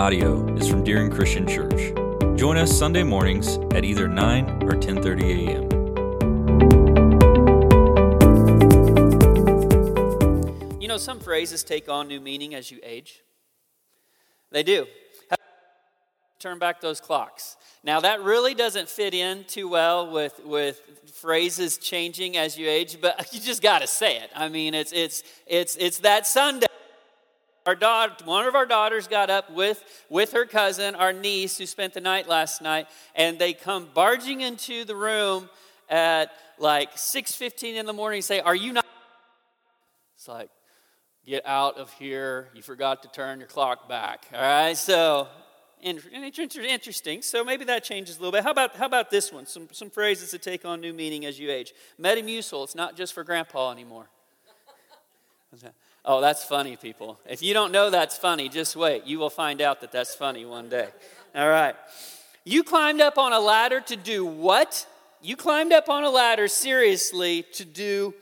audio is from Deering Christian Church. Join us Sunday mornings at either 9 or 10:30 a.m. You know, some phrases take on new meaning as you age. They do. Turn back those clocks. Now, that really doesn't fit in too well with, with phrases changing as you age, but you just got to say it. I mean, it's, it's, it's, it's that Sunday our daughter, one of our daughters got up with, with her cousin, our niece, who spent the night last night, and they come barging into the room at like 6.15 in the morning and say, are you not? It's like, get out of here. You forgot to turn your clock back. All right, so interesting. So maybe that changes a little bit. How about, how about this one? Some, some phrases that take on new meaning as you age. Metamucil, it's not just for grandpa anymore. Oh, that's funny, people. If you don't know that's funny, just wait. You will find out that that's funny one day. All right. You climbed up on a ladder to do what? You climbed up on a ladder seriously to do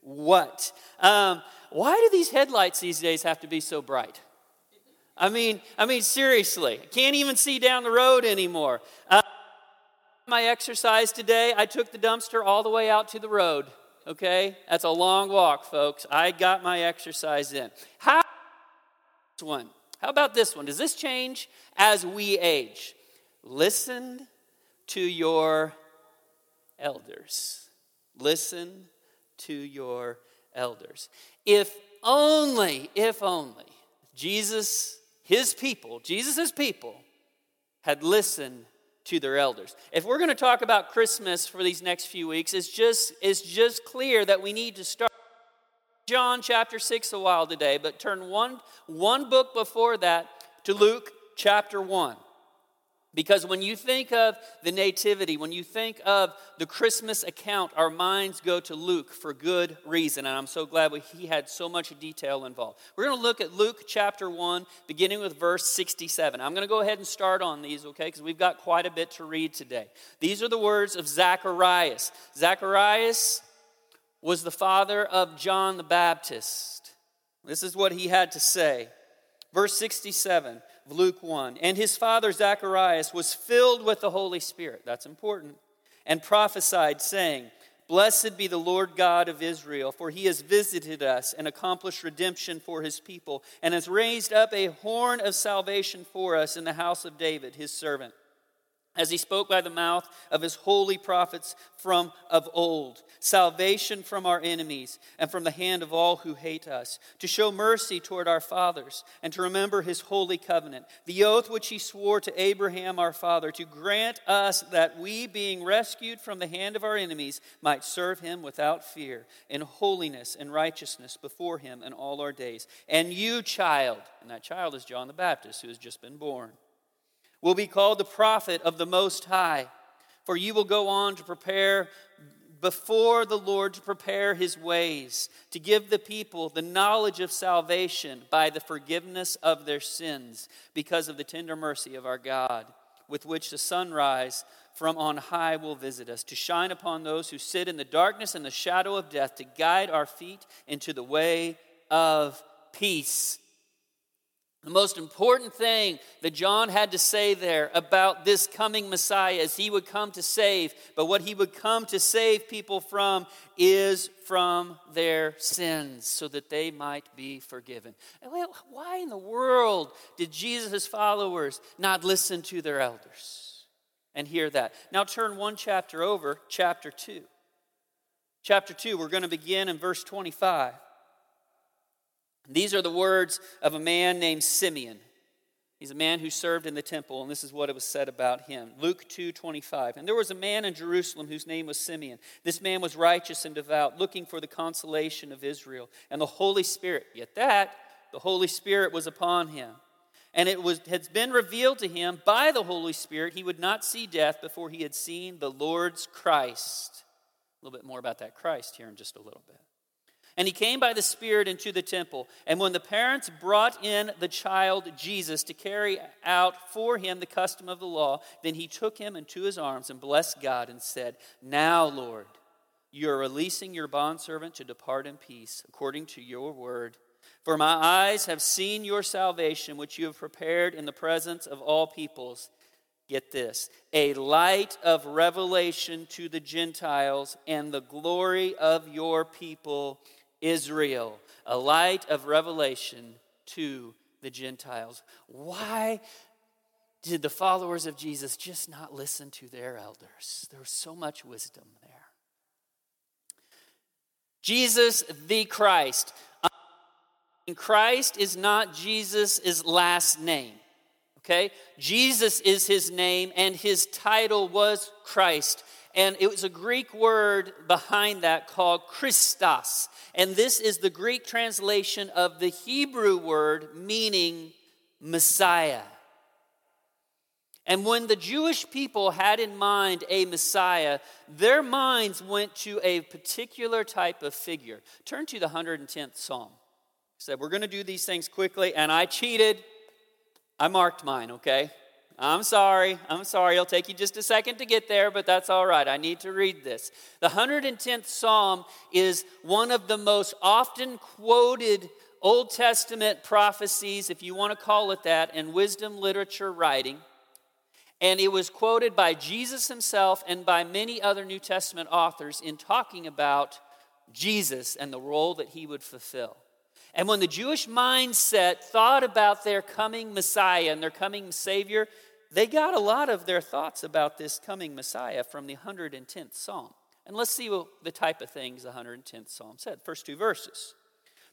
what? Um, why do these headlights these days have to be so bright? I mean, I mean, seriously, can't even see down the road anymore. Uh, my exercise today, I took the dumpster all the way out to the road okay? That's a long walk, folks. I got my exercise in. How this one? How about this one? Does this change as we age? Listen to your elders. Listen to your elders. If only, if only Jesus, his people, Jesus' people, had listened to their elders. If we're going to talk about Christmas for these next few weeks, it's just, it's just clear that we need to start John chapter 6 a while today, but turn one, one book before that to Luke chapter 1. Because when you think of the Nativity, when you think of the Christmas account, our minds go to Luke for good reason. And I'm so glad we, he had so much detail involved. We're going to look at Luke chapter 1, beginning with verse 67. I'm going to go ahead and start on these, okay, because we've got quite a bit to read today. These are the words of Zacharias. Zacharias was the father of John the Baptist. This is what he had to say. Verse 67 of Luke 1. And his father Zacharias was filled with the Holy Spirit. That's important. And prophesied, saying, Blessed be the Lord God of Israel, for he has visited us and accomplished redemption for his people, and has raised up a horn of salvation for us in the house of David, his servant as he spoke by the mouth of his holy prophets from of old. Salvation from our enemies and from the hand of all who hate us to show mercy toward our fathers and to remember his holy covenant the oath which he swore to abraham our father to grant us that we being rescued from the hand of our enemies might serve him without fear in holiness and righteousness before him in all our days. And you child and that child is john the baptist who has just been born will be called the prophet of the Most High. For you will go on to prepare before the Lord to prepare his ways, to give the people the knowledge of salvation by the forgiveness of their sins, because of the tender mercy of our God, with which the sunrise from on high will visit us, to shine upon those who sit in the darkness and the shadow of death, to guide our feet into the way of peace. The most important thing that John had to say there about this coming Messiah is he would come to save, but what he would come to save people from is from their sins so that they might be forgiven. Why in the world did Jesus' followers not listen to their elders and hear that? Now turn one chapter over, chapter 2. Chapter 2, we're going to begin in verse 25. These are the words of a man named Simeon. He's a man who served in the temple, and this is what it was said about him. Luke 2 25. And there was a man in Jerusalem whose name was Simeon. This man was righteous and devout, looking for the consolation of Israel. And the Holy Spirit, yet that, the Holy Spirit was upon him. And it was, has been revealed to him by the Holy Spirit he would not see death before he had seen the Lord's Christ. A little bit more about that Christ here in just a little bit. And he came by the Spirit into the temple. And when the parents brought in the child Jesus to carry out for him the custom of the law, then he took him into his arms and blessed God and said, Now, Lord, you are releasing your bondservant to depart in peace, according to your word. For my eyes have seen your salvation, which you have prepared in the presence of all peoples. Get this a light of revelation to the Gentiles and the glory of your people, Israel. A light of revelation to the Gentiles. Why did the followers of Jesus just not listen to their elders? There was so much wisdom there. Jesus the Christ. Um, Christ is not Jesus' last name. Okay? Jesus is his name, and his title was Christ. And it was a Greek word behind that called Christos. And this is the Greek translation of the Hebrew word meaning Messiah. And when the Jewish people had in mind a Messiah, their minds went to a particular type of figure. Turn to the 110th Psalm He said, We're going to do these things quickly, and I cheated. I marked mine, okay? I'm sorry. I'm sorry. It'll take you just a second to get there, but that's all right. I need to read this. The 110th Psalm is one of the most often quoted Old Testament prophecies, if you want to call it that, in wisdom literature writing. And it was quoted by Jesus himself and by many other New Testament authors in talking about Jesus and the role that he would fulfill. And when the Jewish mindset thought about their coming Messiah and their coming Savior, they got a lot of their thoughts about this coming Messiah from the 110th Psalm. And let's see what the type of things the 110th Psalm said. First two verses.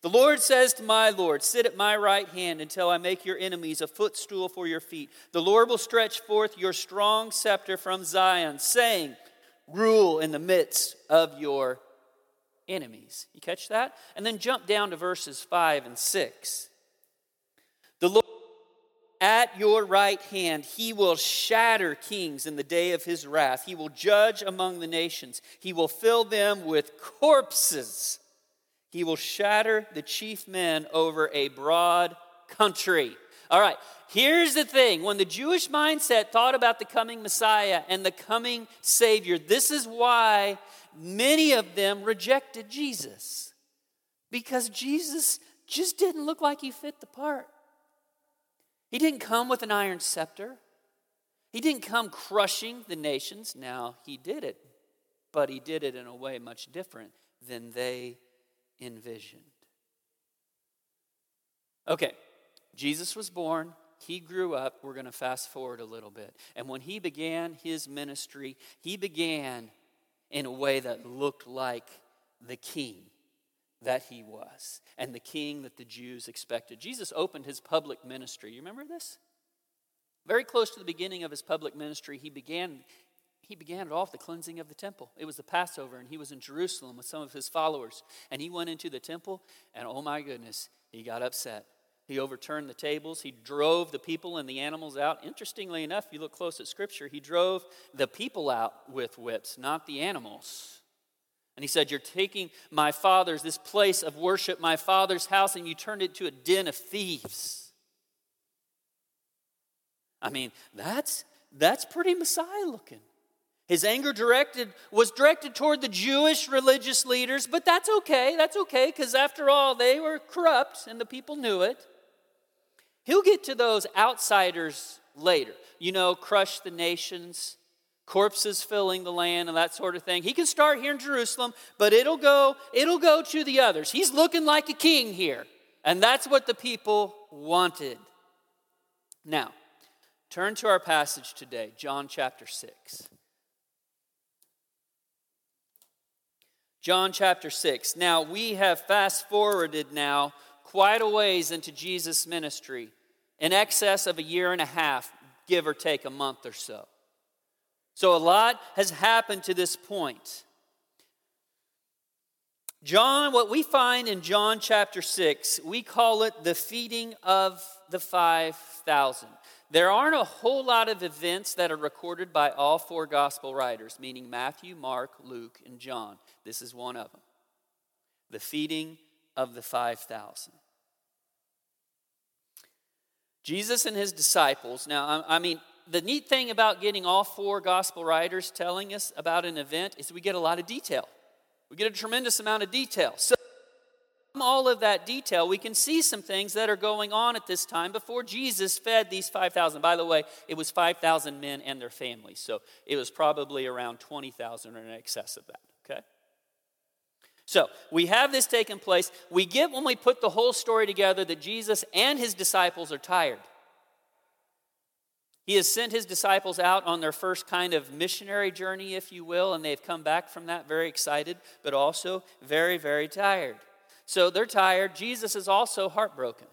The Lord says to my Lord, Sit at my right hand until I make your enemies a footstool for your feet. The Lord will stretch forth your strong scepter from Zion, saying, Rule in the midst of your enemies. You catch that? And then jump down to verses 5 and 6. The Lord at your right hand, he will shatter kings in the day of his wrath. He will judge among the nations. He will fill them with corpses. He will shatter the chief men over a broad country. All right, here's the thing. When the Jewish mindset thought about the coming Messiah and the coming Savior, this is why many of them rejected Jesus because Jesus just didn't look like he fit the part. He didn't come with an iron scepter, he didn't come crushing the nations. Now, he did it, but he did it in a way much different than they envisioned. Okay, Jesus was born. He grew up. We're going to fast forward a little bit. And when he began his ministry, he began in a way that looked like the king that he was and the king that the Jews expected. Jesus opened his public ministry. You remember this? Very close to the beginning of his public ministry, he began he began it off the cleansing of the temple. It was the Passover, and he was in Jerusalem with some of his followers. And he went into the temple, and oh my goodness, he got upset. He overturned the tables. He drove the people and the animals out. Interestingly enough, if you look close at Scripture, he drove the people out with whips, not the animals. And he said, You're taking my father's, this place of worship, my father's house, and you turned it to a den of thieves. I mean, that's, that's pretty Messiah looking. His anger directed was directed toward the Jewish religious leaders, but that's okay. That's okay because after all, they were corrupt and the people knew it. He'll get to those outsiders later. You know, crush the nations, corpses filling the land and that sort of thing. He can start here in Jerusalem, but it'll go it'll go to the others. He's looking like a king here. And that's what the people wanted. Now, turn to our passage today, John chapter 6. John chapter 6. Now, we have fast forwarded now quite a ways into Jesus' ministry, in excess of a year and a half, give or take a month or so. So a lot has happened to this point. John, what we find in John chapter 6, we call it the feeding of the 5,000. There aren't a whole lot of events that are recorded by all four gospel writers, meaning Matthew, Mark, Luke, and John. This is one of them. The feeding of the 5,000. Jesus and his disciples, now, I mean, the neat thing about getting all four gospel writers telling us about an event is we get a lot of detail. We get a tremendous amount of detail. So, from all of that detail, we can see some things that are going on at this time before Jesus fed these 5,000. By the way, it was 5,000 men and their families, so it was probably around 20,000 or in excess of that, okay? So we have this taking place. We get when we put the whole story together that Jesus and his disciples are tired. He has sent his disciples out on their first kind of missionary journey, if you will, and they've come back from that very excited, but also very, very tired. So they're tired. Jesus is also heartbroken.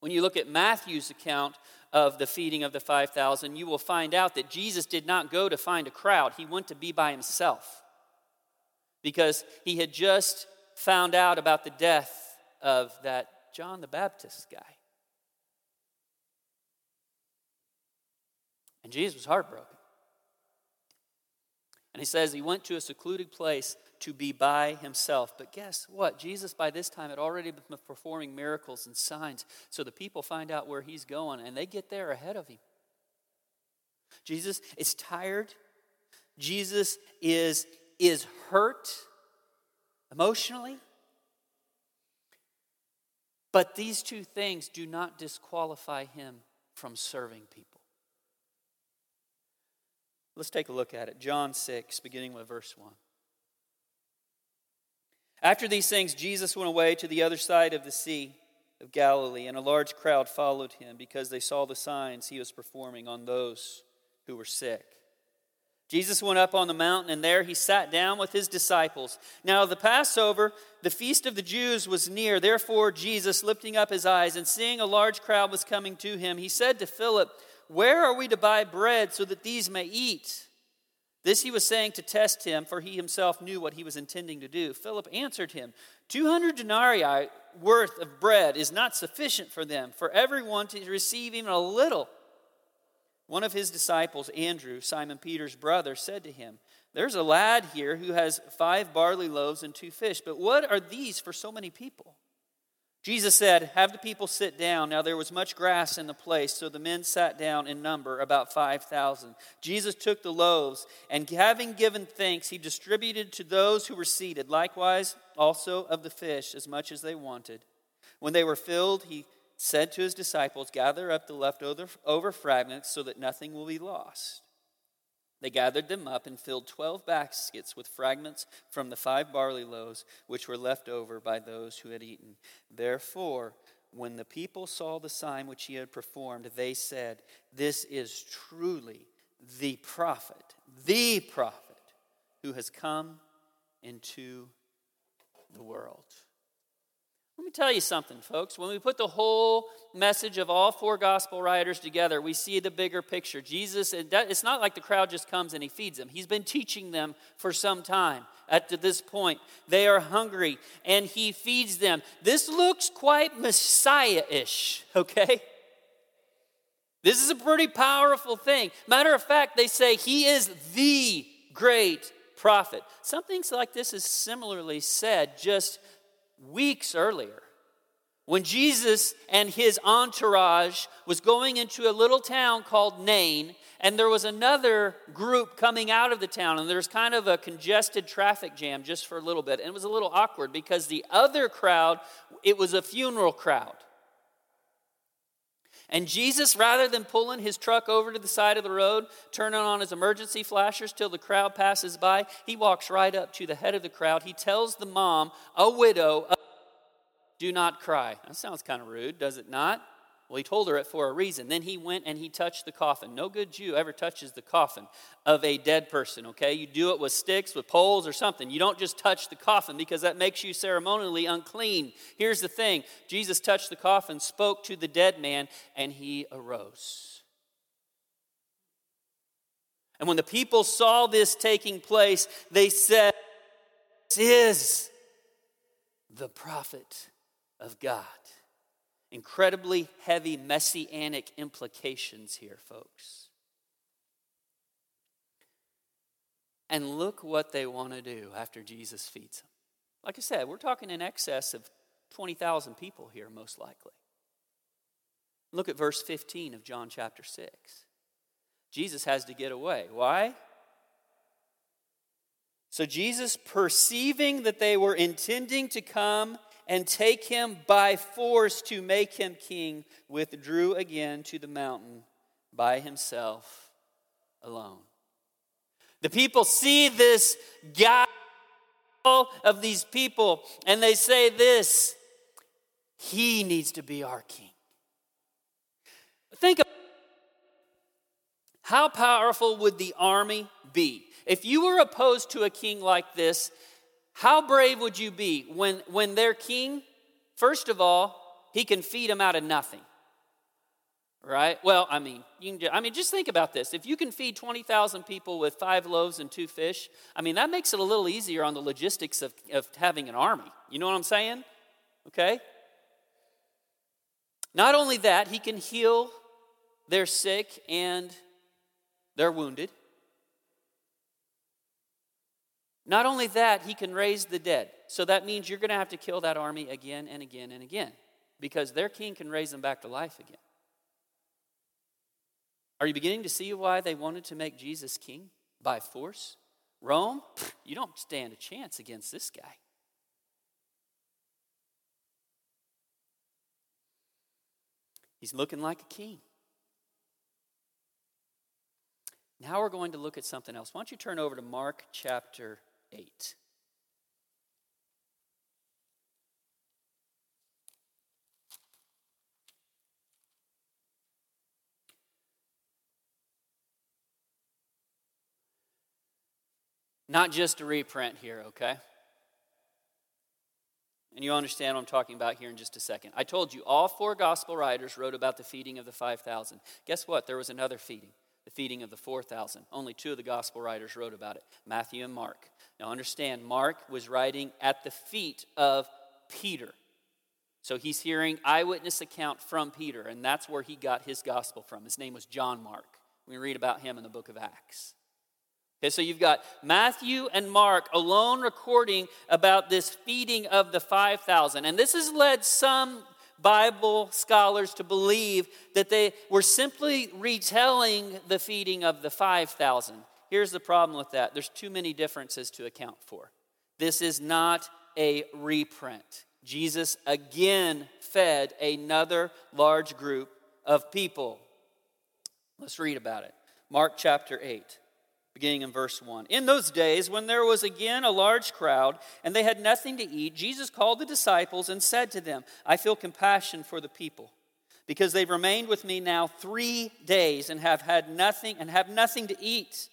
When you look at Matthew's account of the feeding of the 5,000, you will find out that Jesus did not go to find a crowd, he went to be by himself because he had just found out about the death of that John the Baptist guy. And Jesus was heartbroken. And he says he went to a secluded place to be by himself. But guess what? Jesus, by this time, had already been performing miracles and signs. So the people find out where he's going and they get there ahead of him. Jesus is tired. Jesus is, is hurt emotionally. But these two things do not disqualify him from serving people. Let's take a look at it. John 6, beginning with verse 1. After these things, Jesus went away to the other side of the Sea of Galilee, and a large crowd followed him because they saw the signs he was performing on those who were sick. Jesus went up on the mountain, and there he sat down with his disciples. Now, the Passover, the feast of the Jews, was near. Therefore, Jesus, lifting up his eyes and seeing a large crowd was coming to him, he said to Philip, Where are we to buy bread so that these may eat? This he was saying to test him, for he himself knew what he was intending to do. Philip answered him, 200 denarii worth of bread is not sufficient for them, for everyone to receive even a little. One of his disciples, Andrew, Simon Peter's brother, said to him, There's a lad here who has five barley loaves and two fish, but what are these for so many people? Jesus said, Have the people sit down. Now there was much grass in the place, so the men sat down in number, about 5,000. Jesus took the loaves, and having given thanks, he distributed to those who were seated, likewise also of the fish, as much as they wanted. When they were filled, he said to his disciples, Gather up the leftover fragments so that nothing will be lost. They gathered them up and filled twelve baskets with fragments from the five barley loaves which were left over by those who had eaten. Therefore, when the people saw the sign which he had performed, they said, This is truly the prophet, the prophet who has come into the world. Let me tell you something, folks. When we put the whole message of all four gospel writers together, we see the bigger picture. Jesus, it's not like the crowd just comes and he feeds them. He's been teaching them for some time. At this point, they are hungry and he feeds them. This looks quite Messiah ish, okay? This is a pretty powerful thing. Matter of fact, they say he is the great prophet. Something like this is similarly said just weeks earlier when Jesus and his entourage was going into a little town called Nain, and there was another group coming out of the town, and there was kind of a congested traffic jam just for a little bit. And it was a little awkward because the other crowd, it was a funeral crowd. And Jesus, rather than pulling his truck over to the side of the road, turning on his emergency flashers till the crowd passes by, he walks right up to the head of the crowd. He tells the mom, a widow, do not cry. That sounds kind of rude, does it not? Well, he told her it for a reason. Then he went and he touched the coffin. No good Jew ever touches the coffin of a dead person, okay? You do it with sticks, with poles, or something. You don't just touch the coffin because that makes you ceremonially unclean. Here's the thing Jesus touched the coffin, spoke to the dead man, and he arose. And when the people saw this taking place, they said, This is the prophet of God incredibly heavy messianic implications here, folks. And look what they want to do after Jesus feeds them. Like I said, we're talking in excess of 20,000 people here, most likely. Look at verse 15 of John chapter 6. Jesus has to get away. Why? So Jesus, perceiving that they were intending to come and take him by force to make him king, withdrew again to the mountain by himself alone. The people see this guy of these people and they say this he needs to be our king. Think of how powerful would the army be? If you were opposed to a king like this, how brave would you be when, when their king, first of all, he can feed them out of nothing? Right? Well, I mean, you can, I mean, just think about this. If you can feed 20,000 people with five loaves and two fish, I mean, that makes it a little easier on the logistics of, of having an army. You know what I'm saying? Okay? Not only that, he can heal their sick and their wounded. Not only that, he can raise the dead. So that means you're going to have to kill that army again and again and again because their king can raise them back to life again. Are you beginning to see why they wanted to make Jesus king by force? Rome, you don't stand a chance against this guy. He's looking like a king. Now we're going to look at something else. Why don't you turn over to Mark chapter 8. Not just a reprint here, okay? And you understand what I'm talking about here in just a second. I told you all four gospel writers wrote about the feeding of the 5,000. Guess what? There was another feeding, the feeding of the 4,000. Only two of the gospel writers wrote about it Matthew and Mark. Now understand, Mark was writing at the feet of Peter. So he's hearing eyewitness account from Peter, and that's where he got his gospel from. His name was John Mark. We read about him in the book of Acts. Okay, so you've got Matthew and Mark alone recording about this feeding of the 5,000. And this has led some Bible scholars to believe that they were simply retelling the feeding of the 5,000. Here's the problem with that there's too many differences to account for. This is not a reprint. Jesus again fed another large group of people. Let's read about it. Mark chapter 8 beginning in verse 1. In those days, when there was again a large crowd and they had nothing to eat, Jesus called the disciples and said to them, I feel compassion for the people because they've remained with me now three days and have had nothing and have nothing to eat.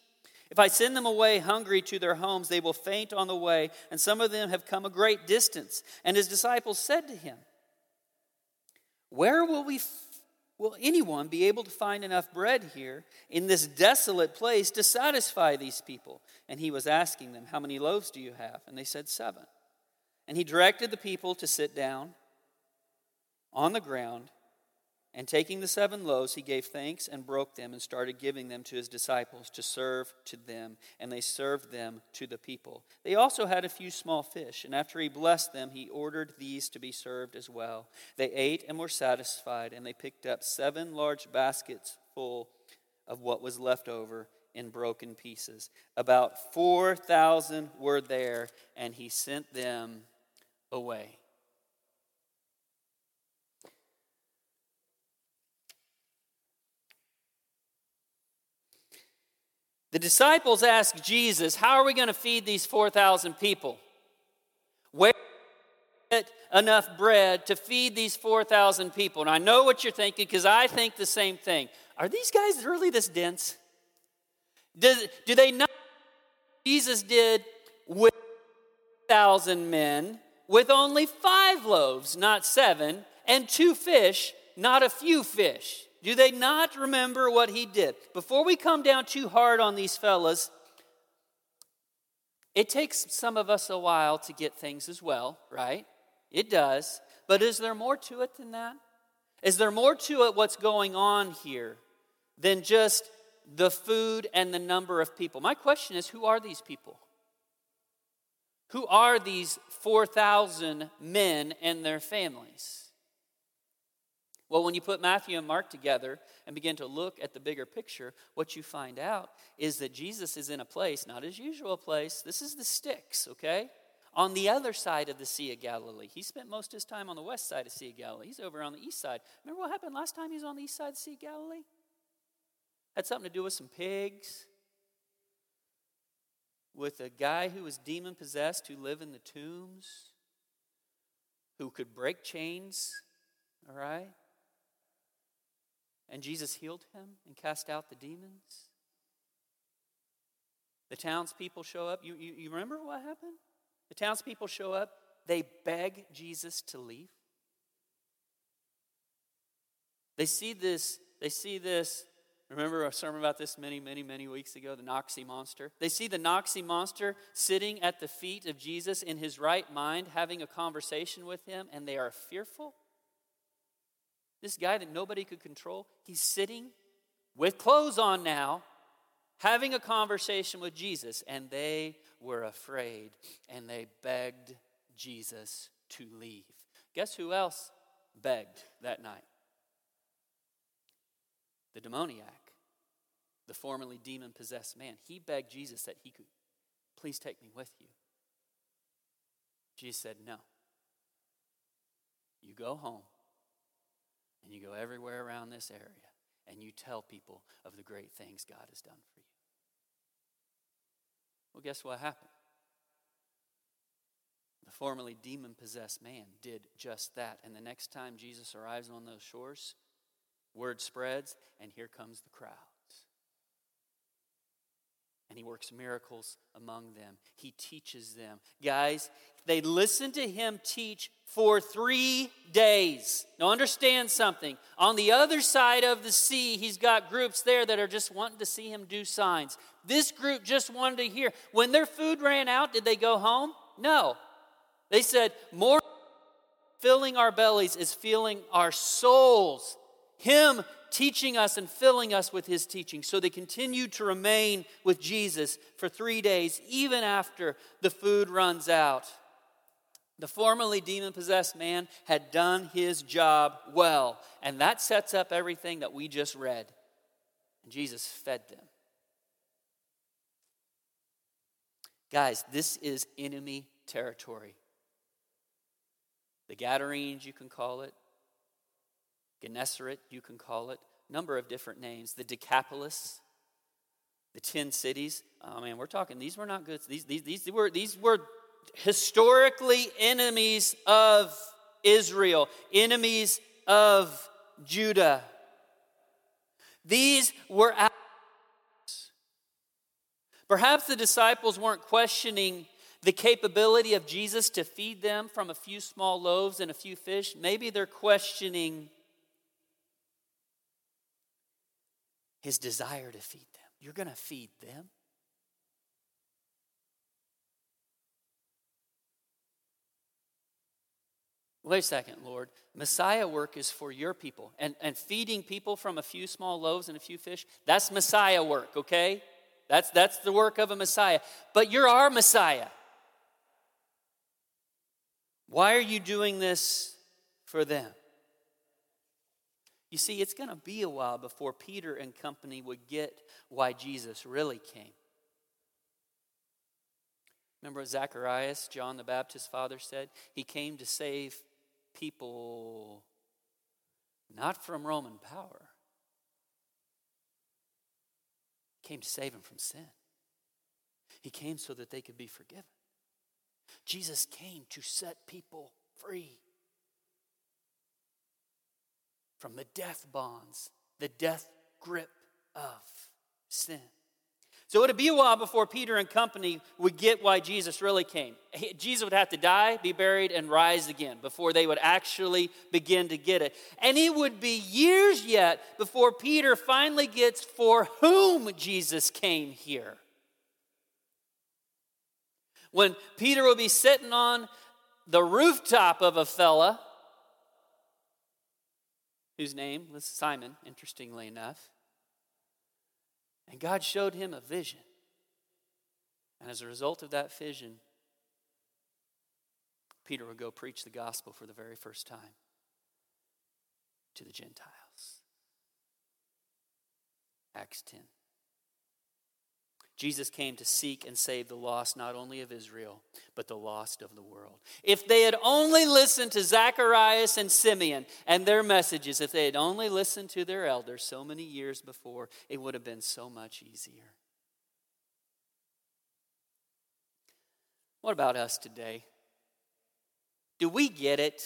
If I send them away hungry to their homes, they will faint on the way, and some of them have come a great distance. And his disciples said to him, Where will we Will anyone be able to find enough bread here in this desolate place to satisfy these people? And he was asking them, How many loaves do you have? And they said, Seven. And he directed the people to sit down on the ground and taking the seven loaves, he gave thanks and broke them and started giving them to his disciples to serve to them. And they served them to the people. They also had a few small fish, and after he blessed them, he ordered these to be served as well. They ate and were satisfied, and they picked up seven large baskets full of what was left over in broken pieces. About 4,000 were there, and he sent them away. The disciples ask Jesus, How are we going to feed these 4,000 people? Where get enough bread to feed these 4,000 people? And I know what you're thinking because I think the same thing. Are these guys really this dense? Does, do they not? Jesus did with 1,000 men with only five loaves, not seven, and two fish, not a few fish. Do they not remember what he did? Before we come down too hard on these fellas, it takes some of us a while to get things as well, right? It does. But is there more to it than that? Is there more to it what's going on here than just the food and the number of people? My question is who are these people? Who are these 4,000 men and their families? Well, when you put Matthew and Mark together and begin to look at the bigger picture, what you find out is that Jesus is in a place, not his usual place. This is the sticks, okay? On the other side of the Sea of Galilee. He spent most of his time on the west side of Sea of Galilee. He's over on the east side. Remember what happened last time he was on the east side of the Sea of Galilee? Had something to do with some pigs, with a guy who was demon possessed who lived in the tombs, who could break chains, all right? And Jesus healed him and cast out the demons. The townspeople show up. You, you, you remember what happened? The townspeople show up. They beg Jesus to leave. They see this, they see this. Remember a sermon about this many, many, many weeks ago, the Noxie monster? They see the Noxie monster sitting at the feet of Jesus in his right mind, having a conversation with him, and they are fearful. This guy that nobody could control, he's sitting with clothes on now, having a conversation with Jesus, and they were afraid and they begged Jesus to leave. Guess who else begged that night? The demoniac, the formerly demon possessed man. He begged Jesus that he could please take me with you. Jesus said, No. You go home and you go everywhere around this area and you tell people of the great things God has done for you. Well, guess what happened? The formerly demon possessed man did just that. And the next time Jesus arrives on those shores, word spreads, and here comes the crowds. And he works miracles among them. He teaches them. Guys, they listen to him teach for three days. Now, understand something. On the other side of the sea, he's got groups there that are just wanting to see him do signs. This group just wanted to hear. When their food ran out, did they go home? No. They said, More filling our bellies is filling our souls. Him teaching us and filling us with his teaching. So they continued to remain with Jesus for three days, even after the food runs out. The formerly demon possessed man had done his job well, and that sets up everything that we just read. And Jesus fed them. Guys, this is enemy territory. The Gadarenes, you can call it. Gennesaret, you can call it. Number of different names. The Decapolis, the ten cities. Oh man, we're talking. These were not good. These, these, these were these were historically enemies of Israel, enemies of Judah. These were Perhaps the disciples weren't questioning the capability of Jesus to feed them from a few small loaves and a few fish. Maybe they're questioning his desire to feed them. You're going to feed them? Wait a second, Lord. Messiah work is for your people. And, and feeding people from a few small loaves and a few fish, that's Messiah work, okay? That's, that's the work of a Messiah. But you're our Messiah. Why are you doing this for them? You see, it's going to be a while before Peter and company would get why Jesus really came. Remember what Zacharias, John the Baptist's father, said? He came to save people not from Roman power, he came to save them from sin. He came so that they could be forgiven. Jesus came to set people free from the death bonds, the death grip of sin. So it'd be a while before Peter and company would get why Jesus really came. Jesus would have to die, be buried, and rise again before they would actually begin to get it. And it would be years yet before Peter finally gets for whom Jesus came here. When Peter will be sitting on the rooftop of a fella whose name was Simon, interestingly enough. And God showed him a vision. And as a result of that vision, Peter would go preach the gospel for the very first time to the Gentiles. Acts 10. Jesus came to seek and save the lost not only of Israel, but the lost of the world. If they had only listened to Zacharias and Simeon and their messages, if they had only listened to their elders so many years before, it would have been so much easier. What about us today? Do we get it?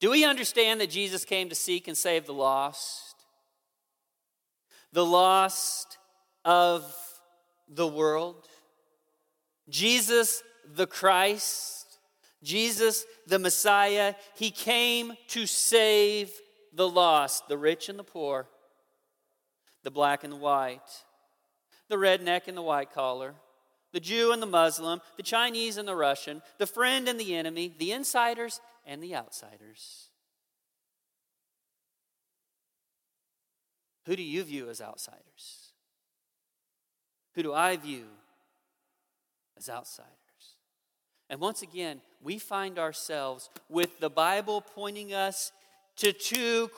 Do we understand that Jesus came to seek and save the lost? The lost of the world? Jesus the Christ, Jesus the Messiah, he came to save the lost, the rich and the poor, the black and the white, the redneck and the white collar, the Jew and the Muslim, the Chinese and the Russian, the friend and the enemy, the insiders and the outsiders. Who do you view as outsiders? Who do I view as outsiders? And once again, we find ourselves with the Bible pointing us to two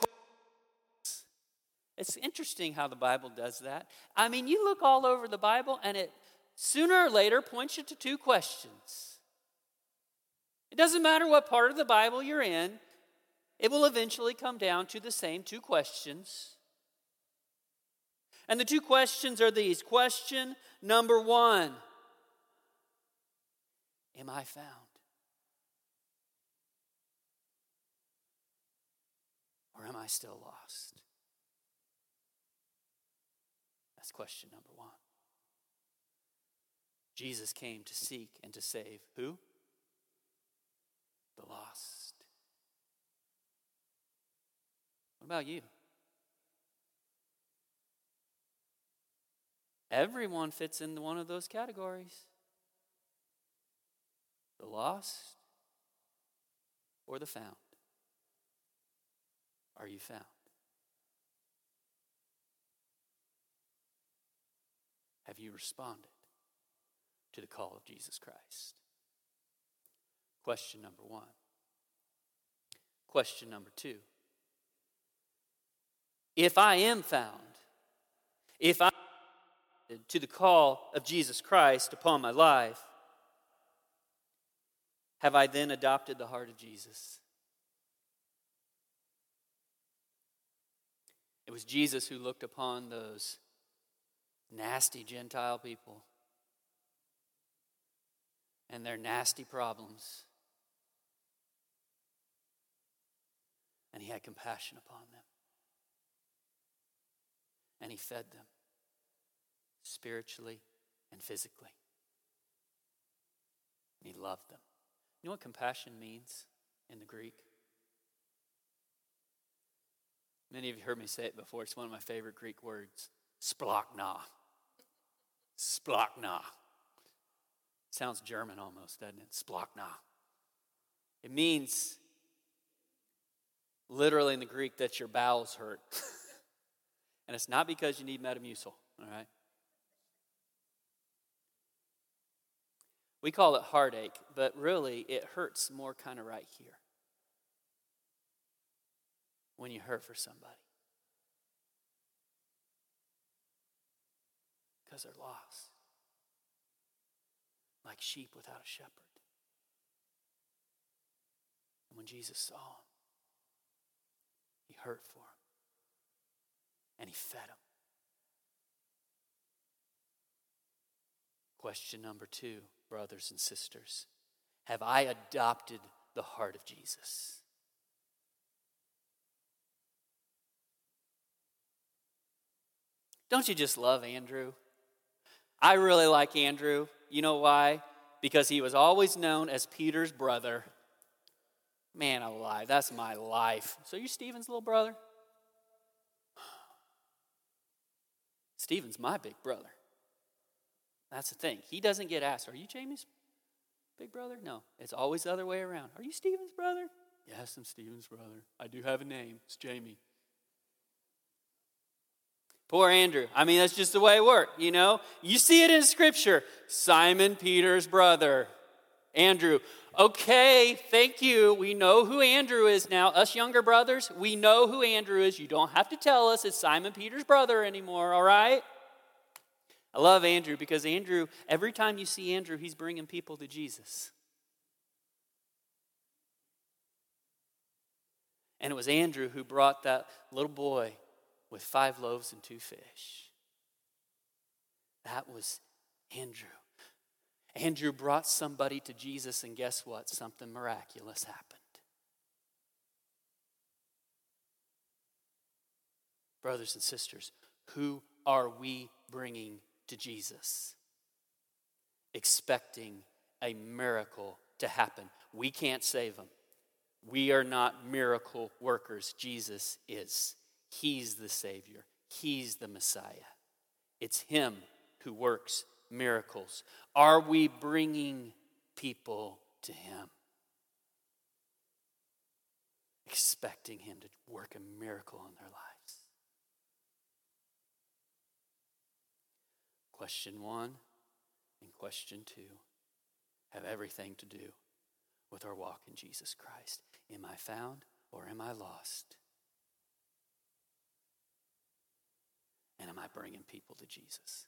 it's interesting how the Bible does that. I mean, you look all over the Bible and it sooner or later points you to two questions. It doesn't matter what part of the Bible you're in, it will eventually come down to the same two questions. And the two questions are these. Question number one Am I found? Or am I still lost? That's question number one. Jesus came to seek and to save who? The lost. What about you? Everyone fits into one of those categories the lost or the found. Are you found? Have you responded to the call of Jesus Christ? Question number one. Question number two. If I am found, if I to the call of Jesus Christ upon my life, have I then adopted the heart of Jesus? It was Jesus who looked upon those nasty Gentile people and their nasty problems. And he had compassion upon them. And he fed them spiritually and physically. He loved them. You know what compassion means in the Greek? Many of you heard me say it before. It's one of my favorite Greek words. Splachna. Splachna. Sounds German almost, doesn't it? Splachna. It means, literally in the Greek, that your bowels hurt. and it's not because you need Metamucil, all right? We call it heartache, but really it hurts more kind of right here when you hurt for somebody. Because they're lost, like sheep without a shepherd. And when Jesus saw them, he hurt for them and he fed them. Question number two brothers and sisters? Have I adopted the heart of Jesus? Don't you just love Andrew? I really like Andrew. You know why? Because he was always known as Peter's brother. Man alive, that's my life. So you're Stephen's little brother? Stephen's my big brother. That's the thing. He doesn't get asked, Are you Jamie's big brother? No, it's always the other way around. Are you Stephen's brother? Yes, I'm Stephen's brother. I do have a name. It's Jamie. Poor Andrew. I mean, that's just the way it worked, you know? You see it in Scripture Simon Peter's brother. Andrew. Okay, thank you. We know who Andrew is now. Us younger brothers, we know who Andrew is. You don't have to tell us it's Simon Peter's brother anymore, all right? I love Andrew because Andrew, every time you see Andrew, he's bringing people to Jesus. And it was Andrew who brought that little boy with five loaves and two fish. That was Andrew. Andrew brought somebody to Jesus, and guess what? Something miraculous happened. Brothers and sisters, who are we bringing to Jesus? Expecting a miracle to happen. We can't save them. We are not miracle workers. Jesus is. He's the Savior, He's the Messiah. It's Him who works miracles. Are we bringing people to Him? Expecting Him to work a miracle in their lives. Question one and question two have everything to do with our walk in Jesus Christ. Am I found or am I lost? And am I bringing people to Jesus?